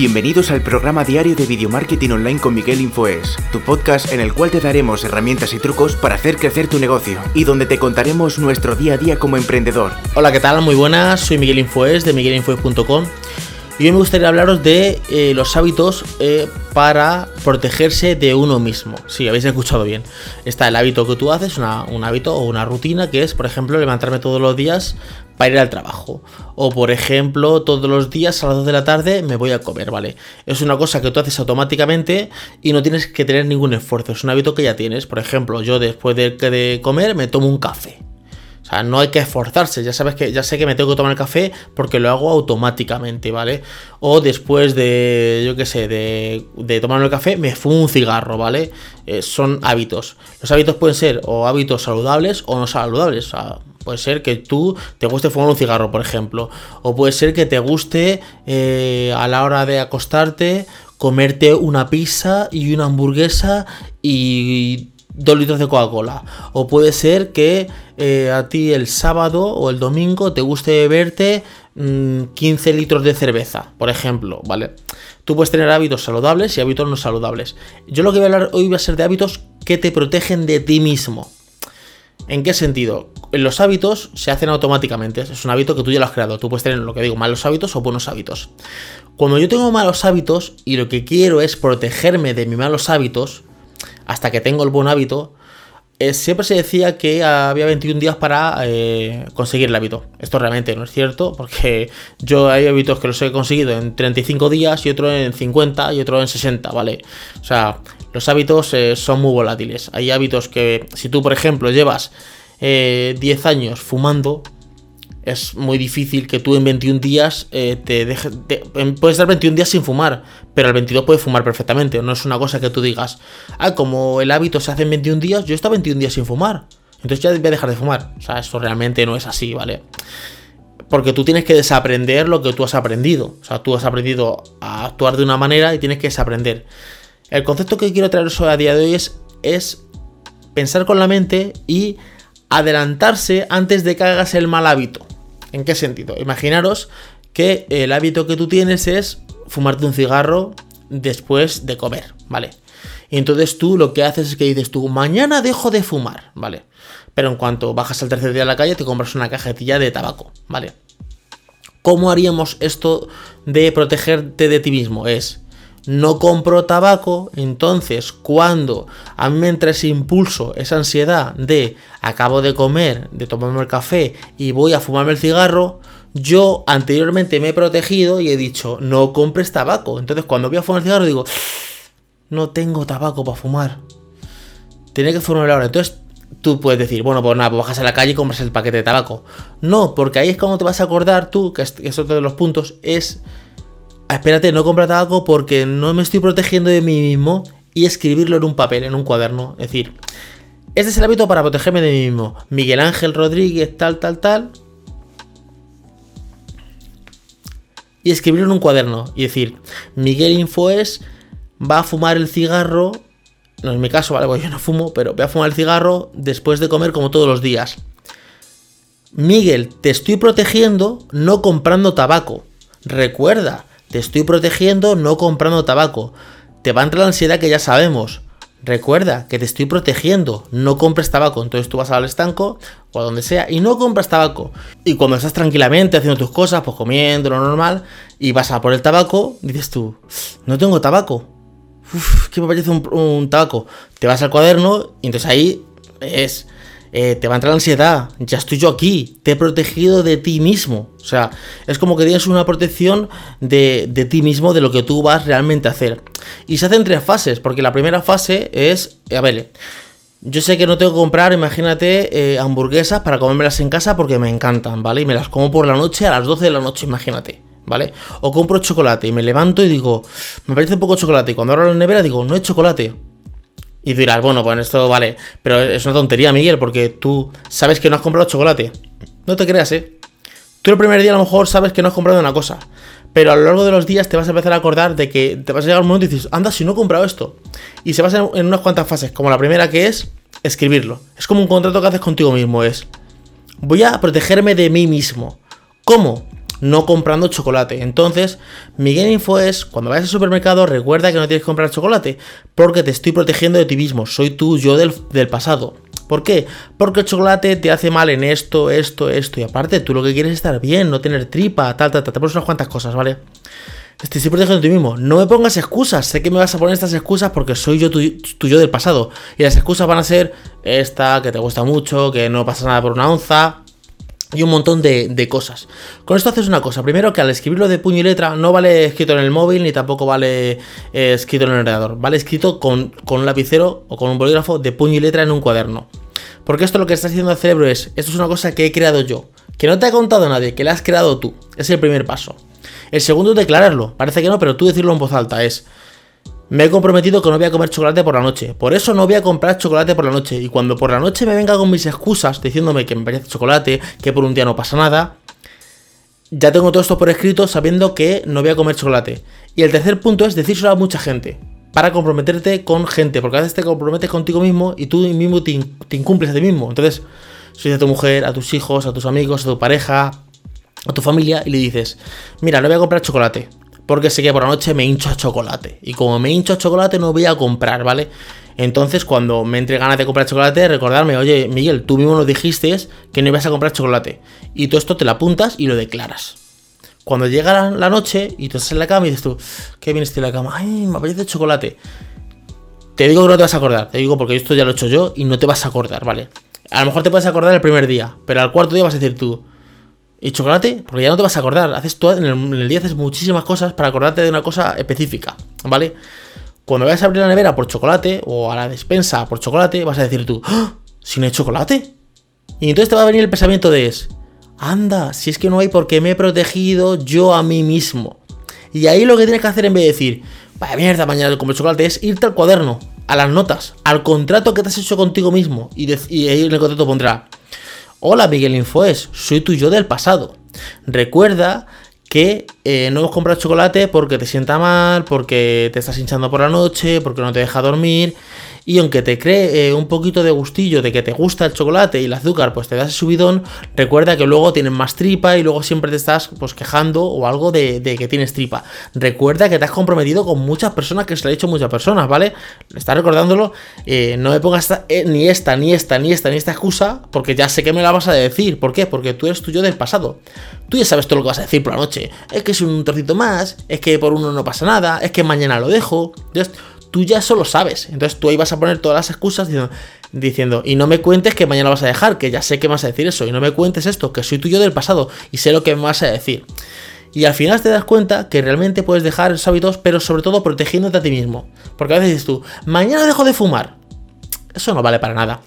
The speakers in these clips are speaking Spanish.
Bienvenidos al programa diario de Video Marketing Online con Miguel Infoes, tu podcast en el cual te daremos herramientas y trucos para hacer crecer tu negocio y donde te contaremos nuestro día a día como emprendedor. Hola, ¿qué tal? Muy buenas, soy Miguel Infoes de miguelinfoes.com y hoy me gustaría hablaros de eh, los hábitos eh, para protegerse de uno mismo. Si habéis escuchado bien. Está el hábito que tú haces, un hábito o una rutina que es, por ejemplo, levantarme todos los días para ir al trabajo. O por ejemplo, todos los días a las 2 de la tarde me voy a comer, ¿vale? Es una cosa que tú haces automáticamente y no tienes que tener ningún esfuerzo. Es un hábito que ya tienes. Por ejemplo, yo después de, de comer me tomo un café. O sea, no hay que esforzarse, ya sabes que ya sé que me tengo que tomar el café porque lo hago automáticamente, ¿vale? O después de, yo qué sé, de, de tomarme el café, me fumo un cigarro, ¿vale? Eh, son hábitos. Los hábitos pueden ser o hábitos saludables o no saludables. O sea, puede ser que tú te guste fumar un cigarro, por ejemplo. O puede ser que te guste eh, a la hora de acostarte comerte una pizza y una hamburguesa y dos litros de Coca-Cola. O puede ser que eh, a ti el sábado o el domingo te guste beberte 15 mm, litros de cerveza, por ejemplo, ¿vale? Tú puedes tener hábitos saludables y hábitos no saludables. Yo lo que voy a hablar hoy va a ser de hábitos que te protegen de ti mismo. ¿En qué sentido? Los hábitos se hacen automáticamente. Es un hábito que tú ya lo has creado. Tú puedes tener lo que digo, malos hábitos o buenos hábitos. Cuando yo tengo malos hábitos y lo que quiero es protegerme de mis malos hábitos, hasta que tengo el buen hábito, eh, siempre se decía que había 21 días para eh, conseguir el hábito. Esto realmente no es cierto, porque yo hay hábitos que los he conseguido en 35 días y otro en 50 y otro en 60, ¿vale? O sea, los hábitos eh, son muy volátiles. Hay hábitos que, si tú, por ejemplo, llevas 10 años fumando, es muy difícil que tú en 21 días eh, te dejes. puedes estar 21 días sin fumar, pero al 22 puedes fumar perfectamente. No es una cosa que tú digas, ah, como el hábito se hace en 21 días, yo he estado 21 días sin fumar. Entonces ya voy a dejar de fumar. O sea, eso realmente no es así, ¿vale? Porque tú tienes que desaprender lo que tú has aprendido. O sea, tú has aprendido a actuar de una manera y tienes que desaprender. El concepto que quiero traer a día de hoy es, es pensar con la mente y adelantarse antes de que hagas el mal hábito. ¿En qué sentido? Imaginaros que el hábito que tú tienes es fumarte un cigarro después de comer, ¿vale? Y entonces tú lo que haces es que dices tú, mañana dejo de fumar, ¿vale? Pero en cuanto bajas al tercer día a la calle, te compras una cajetilla de tabaco, ¿vale? ¿Cómo haríamos esto de protegerte de ti mismo? Es, no compro tabaco, entonces cuando a mí me entra ese impulso, esa ansiedad de acabo de comer, de tomarme el café y voy a fumarme el cigarro, yo anteriormente me he protegido y he dicho, no compres tabaco. Entonces cuando voy a fumar el cigarro digo, no tengo tabaco para fumar. Tiene que fumar ahora. Entonces tú puedes decir, bueno, pues nada, pues bajas a la calle y compras el paquete de tabaco. No, porque ahí es como te vas a acordar tú, que es otro de los puntos, es espérate, no compra tabaco porque no me estoy protegiendo de mí mismo y escribirlo en un papel, en un cuaderno. Es decir, este es el hábito para protegerme de mí mismo. Miguel Ángel Rodríguez, tal, tal, tal. Y escribirlo en un cuaderno. Y decir, Miguel Infoes va a fumar el cigarro. No es mi caso, ¿vale? Porque yo no fumo, pero voy a fumar el cigarro después de comer como todos los días. Miguel, te estoy protegiendo no comprando tabaco. Recuerda, te estoy protegiendo no comprando tabaco. Te va a entrar la ansiedad que ya sabemos. Recuerda que te estoy protegiendo, no compres tabaco. Entonces tú vas al estanco o a donde sea y no compras tabaco. Y cuando estás tranquilamente haciendo tus cosas, pues comiendo lo normal, y vas a por el tabaco, dices tú, no tengo tabaco. Uf, ¿qué me parece un, un tabaco? Te vas al cuaderno y entonces ahí es eh, te va a entrar la ansiedad, ya estoy yo aquí, te he protegido de ti mismo. O sea, es como que tienes una protección de, ti mismo, de lo que tú vas realmente a hacer. Y se hace en tres fases, porque la primera fase es, a ver, yo sé que no tengo que comprar, imagínate, eh, hamburguesas para comérmelas en casa porque me encantan, ¿vale? Y me las como por la noche a las 12 de la noche, imagínate. ¿Vale? O compro chocolate y me levanto y digo, me parece un poco chocolate. Y cuando abro la nevera digo, no es chocolate. Y dirás, bueno, pues esto vale. Pero es una tontería, Miguel, porque tú sabes que no has comprado chocolate. No te creas, ¿eh? Tú el primer día a lo mejor sabes que no has comprado una cosa. Pero a lo largo de los días te vas a empezar a acordar de que te vas a llegar un momento y dices, anda, si no he comprado esto. Y se basa en unas cuantas fases, como la primera que es escribirlo. Es como un contrato que haces contigo mismo, es, voy a protegerme de mí mismo. ¿Cómo? No comprando chocolate. Entonces, mi game info es, cuando vayas al supermercado, recuerda que no tienes que comprar chocolate, porque te estoy protegiendo de ti mismo, soy tú, yo del, del pasado. ¿Por qué? Porque el chocolate te hace mal en esto, esto, esto, y aparte tú lo que quieres es estar bien, no tener tripa, tal, tal, tal, te pones unas cuantas cosas, ¿vale? Estoy protegiendo de ti mismo. No me pongas excusas. Sé que me vas a poner estas excusas porque soy yo tu, yo del pasado. Y las excusas van a ser esta, que te gusta mucho, que no pasa nada por una onza y un montón de, cosas. Con esto haces una cosa. Primero que al escribirlo de puño y letra no vale escrito en el móvil ni tampoco vale eh, escrito en el ordenador. Vale escrito con, con, un lapicero o con un bolígrafo de puño y letra en un cuaderno. Porque esto lo que está haciendo el cerebro es, esto es una cosa que he creado yo. Que no te ha contado nadie, que la has creado tú. Es el primer paso. El segundo es declararlo. Parece que no, pero tú decirlo en voz alta es... Me he comprometido que no voy a comer chocolate por la noche. Por eso no voy a comprar chocolate por la noche. Y cuando por la noche me venga con mis excusas diciéndome que me parece chocolate, que por un día no pasa nada, ya tengo todo esto por escrito sabiendo que no voy a comer chocolate. Y el tercer punto es decírselo a mucha gente. Para comprometerte con gente. Porque a veces te comprometes contigo mismo y tú mismo te, incumples a ti mismo. Entonces, si a tu mujer, a tus hijos, a tus amigos, a tu pareja, a tu familia y le dices, mira, no voy a comprar chocolate porque sé que por la noche me hincho a chocolate. Y como me hincho a chocolate no voy a comprar, ¿vale? Entonces, cuando me entre ganas de comprar chocolate, recordarme, oye, Miguel, tú mismo lo dijiste que no ibas a comprar chocolate. Y tú esto te lo apuntas y lo declaras. Cuando llega la noche y tú estás en la cama y dices tú, qué bien estoy la cama, ay, me apetece chocolate. Te digo que no te vas a acordar, te digo porque esto ya lo he hecho yo y no te vas a acordar, ¿vale? A lo mejor te puedes acordar el primer día, pero al cuarto día vas a decir tú, ¿Y chocolate? Porque ya no te vas a acordar. Haces en, el, día haces muchísimas cosas para acordarte de una cosa específica, ¿vale? Cuando vayas a abrir la nevera por chocolate o a la despensa por chocolate, vas a decir tú, ¡Ah! ¿si no hay chocolate? Y entonces te va a venir el pensamiento de es, anda, si es que no hay porque me he protegido yo a mí mismo. Y ahí lo que tienes que hacer en vez de decir, vaya mierda, mañana comer chocolate, es irte al cuaderno, a las notas, al contrato que te has hecho contigo mismo. Y, y ahí en el contrato pondrá, Hola Miguel Infoes, soy tu yo del pasado. Recuerda que eh, no hemos comprado chocolate porque te sienta mal, porque te estás hinchando por la noche, porque no te deja dormir y aunque te cree eh, un poquito de gustillo de que te gusta el chocolate y el azúcar, pues te das subidón, recuerda que luego tienes más tripa y luego siempre te estás pues quejando o algo de, que tienes tripa. Recuerda que te has comprometido con muchas personas, que se lo ha dicho muchas personas, ¿vale? Está recordándolo, eh, no me pongas eh, ni esta, ni esta, ni esta, ni esta excusa, porque ya sé que me la vas a decir. ¿Por qué? Porque tú eres tuyo del pasado. Tú ya sabes todo lo que vas a decir por la noche. Es que es un trocito más, es que por uno no pasa nada, es que mañana lo dejo. Tú ya solo sabes. Entonces tú ahí vas a poner todas las excusas diciendo, y no me cuentes que mañana vas a dejar, que ya sé que vas a decir eso, y no me cuentes esto, que soy tuyo del pasado y sé lo que me vas a decir. Y al final te das cuenta que realmente puedes dejar esos hábitos, pero sobre todo protegiéndote a ti mismo. Porque a veces dices tú, mañana dejo de fumar. Eso no vale para nada.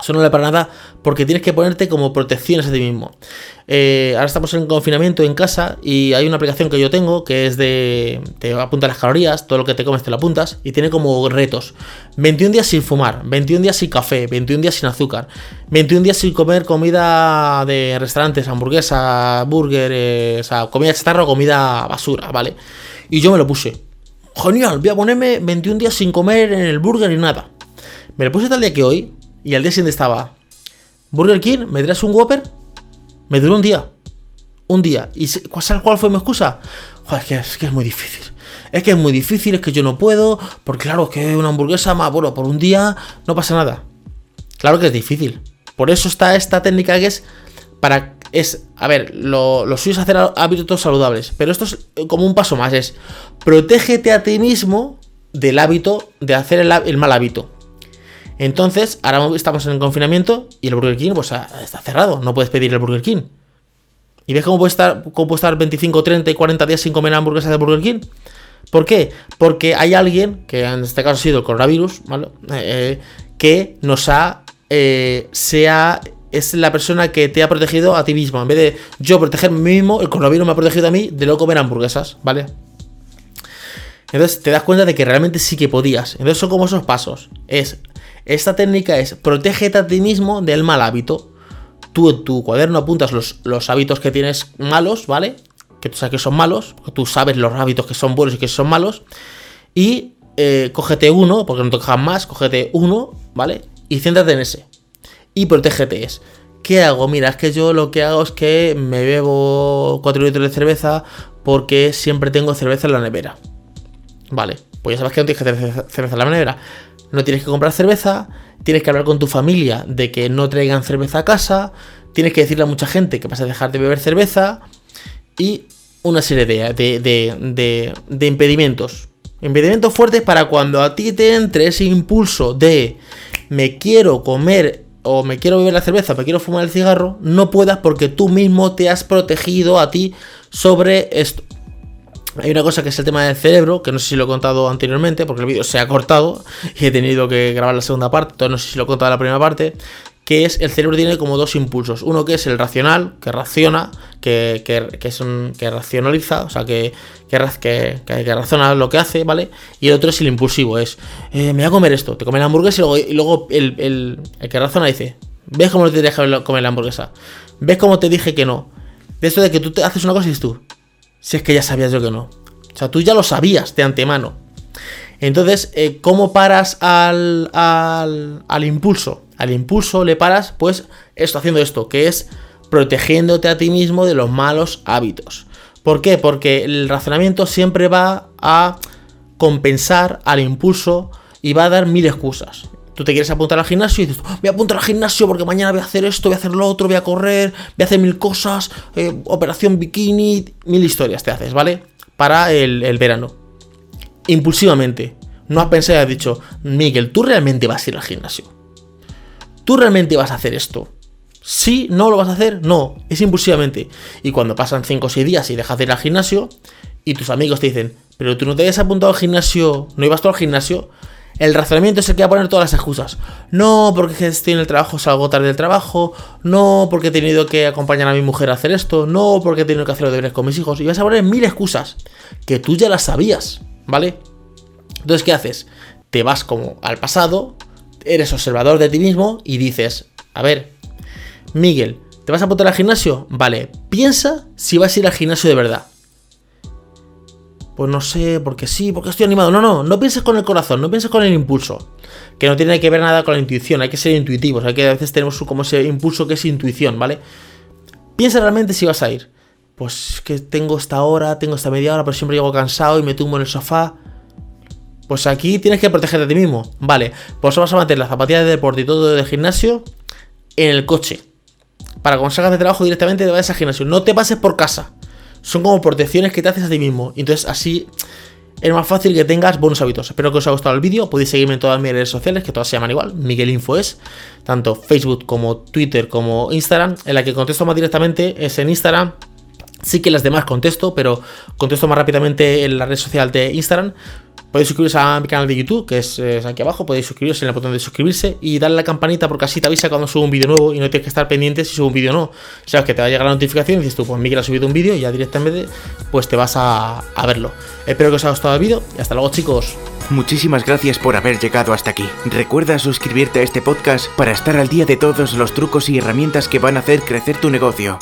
Eso no vale para nada porque tienes que ponerte como protecciones a ti mismo. Eh, ahora estamos en confinamiento en casa y hay una aplicación que yo tengo que es de. Te apunta las calorías, todo lo que te comes te lo apuntas y tiene como retos: 21 días sin fumar, 21 días sin café, 21 días sin azúcar, 21 días sin comer comida de restaurantes, hamburguesa, burger, eh, o sea, comida chatarra o comida basura, ¿vale? Y yo me lo puse. Genial, voy a ponerme 21 días sin comer en el burger y nada. Me lo puse tal día que hoy y al día siguiente estaba Burger King, ¿me traes un Whopper? Me duró un día. Un día. ¿Y cuál fue mi excusa? Joder, es que, es que es muy difícil. Es que es muy difícil, es que yo no puedo. Porque claro, es que una hamburguesa más, bueno, por un día no pasa nada. Claro que es difícil. Por eso está esta técnica que es para... Es, a ver, lo, lo suyo es hacer hábitos saludables. Pero esto es como un paso más. Es protégete a ti mismo del hábito de hacer el mal hábito. Entonces, ahora estamos en el confinamiento y el Burger King pues, está cerrado, no puedes pedir el Burger King. ¿Y ves cómo puede estar, cómo estar 25, 30 y 40 días sin comer hamburguesas de Burger King? ¿Por qué? Porque hay alguien, que en este caso ha sido el coronavirus, ¿vale? Eh, que nos ha. Eh, sea. Es la persona que te ha protegido a ti mismo. En vez de yo protegerme mismo, el coronavirus me ha protegido a mí de no comer hamburguesas, ¿vale? Entonces te das cuenta de que realmente sí que podías. Entonces son como esos pasos. Es esta técnica es protégete a ti mismo del mal hábito. Tú en tu cuaderno apuntas los, hábitos que tienes malos, ¿vale? Que tú sabes que son malos, tú sabes los hábitos que son buenos y que son malos. Y eh, cógete uno, porque no te cojan más, cógete uno, ¿vale? Y céntrate en ese. Y protégete. ¿qué hago? Mira, es que yo lo que hago es que me bebo 4 litros de cerveza porque siempre tengo cerveza en la nevera. Vale, pues ya sabes que no tienes cerveza en la nevera. No tienes que comprar cerveza, tienes que hablar con tu familia de que no traigan cerveza a casa, tienes que decirle a mucha gente que vas a dejar de beber cerveza y una serie de, de, de impedimentos. Impedimentos fuertes para cuando a ti te entre ese impulso de me quiero comer o me quiero beber la cerveza, me quiero fumar el cigarro, no puedas porque tú mismo te has protegido a ti sobre esto. Hay una cosa que es el tema del cerebro, que no sé si lo he contado anteriormente, porque el vídeo se ha cortado y he tenido que grabar la segunda parte, entonces no sé si lo he contado en la primera parte, que es el cerebro tiene como dos impulsos. Uno que es el racional, que raciona, que, es un, que racionaliza, o sea, que, que, que, razona lo que hace, ¿vale? Y el otro es el impulsivo, es, eh, me voy a comer esto, te come la hamburguesa y luego, el, el, el, que razona dice, ¿ves cómo te deja comer la hamburguesa? ¿Ves cómo te dije que no? De esto de que tú te haces una cosa y dices tú, si es que ya sabías yo que no. O sea, tú ya lo sabías de antemano. Entonces, eh, ¿cómo paras al, al, al impulso? al impulso le paras, pues esto haciendo esto, que es protegiéndote a ti mismo de los malos hábitos. ¿Por qué? Porque el razonamiento siempre va a compensar al impulso y va a dar mil excusas. Tú te quieres apuntar al gimnasio y dices, voy a apuntar al gimnasio porque mañana voy a hacer esto, voy a hacer lo otro, voy a correr, voy a hacer mil cosas, eh, operación bikini, mil historias te haces, ¿vale? Para el, el verano. Impulsivamente. No has pensado y has dicho, Miguel, ¿tú realmente vas a ir al gimnasio? ¿Tú realmente vas a hacer esto? ¿Sí? ¿No lo vas a hacer? No, es impulsivamente. Y cuando pasan 5 o 6 días y dejas de ir al gimnasio y tus amigos te dicen, pero tú no te habías apuntado al gimnasio, no ibas tú al gimnasio, el razonamiento es el que va a poner todas las excusas. No, porque estoy en el trabajo, salgo tarde del trabajo. No, porque he tenido que acompañar a mi mujer a hacer esto. No, porque he tenido que hacer los deberes con mis hijos. Y vas a poner mil excusas que tú ya las sabías, ¿vale? Entonces, ¿qué haces? Te vas como al pasado, eres observador de ti mismo y dices, a ver, Miguel, ¿te vas a apuntar al gimnasio? Vale, piensa si vas a ir al gimnasio de verdad. Pues no sé, porque sí, porque estoy animado. No, no, no pienses con el corazón, no pienses con el impulso. Que no tiene que ver nada con la intuición, hay que ser intuitivos. Hay que a veces tenemos como ese impulso que es intuición, ¿vale? Piensa realmente si vas a ir. Pues que tengo esta hora, tengo esta media hora, pero siempre llego cansado y me tumbo en el sofá. Pues aquí tienes que protegerte a ti mismo. Vale, pues vas a meter las zapatillas de deporte y todo de gimnasio en el coche. Para cuando salgas de trabajo directamente te vayas gimnasio. No te pases por casa. Son como protecciones que te haces a ti mismo. Entonces así es más fácil que tengas buenos hábitos. Espero que os haya gustado el vídeo. Podéis seguirme en todas mis redes sociales, que todas se llaman igual. Miguel Info es. Tanto Facebook como Twitter como Instagram. En la que contesto más directamente es en Instagram. Sí que las demás contesto, pero contesto más rápidamente en la red social de Instagram. Podéis suscribiros a mi canal de YouTube, que es, aquí abajo. Podéis suscribiros en el botón de suscribirse y darle a la campanita porque así te avisa cuando subo un vídeo nuevo y no tienes que estar pendiente si subo un vídeo o no. Sabes que te va a llegar la notificación y dices tú, pues Miguel ha subido un vídeo y ya directamente pues te vas a, a verlo. Espero que os haya gustado el vídeo y hasta luego chicos. Muchísimas gracias por haber llegado hasta aquí. Recuerda suscribirte a este podcast para estar al día de todos los trucos y herramientas que van a hacer crecer tu negocio.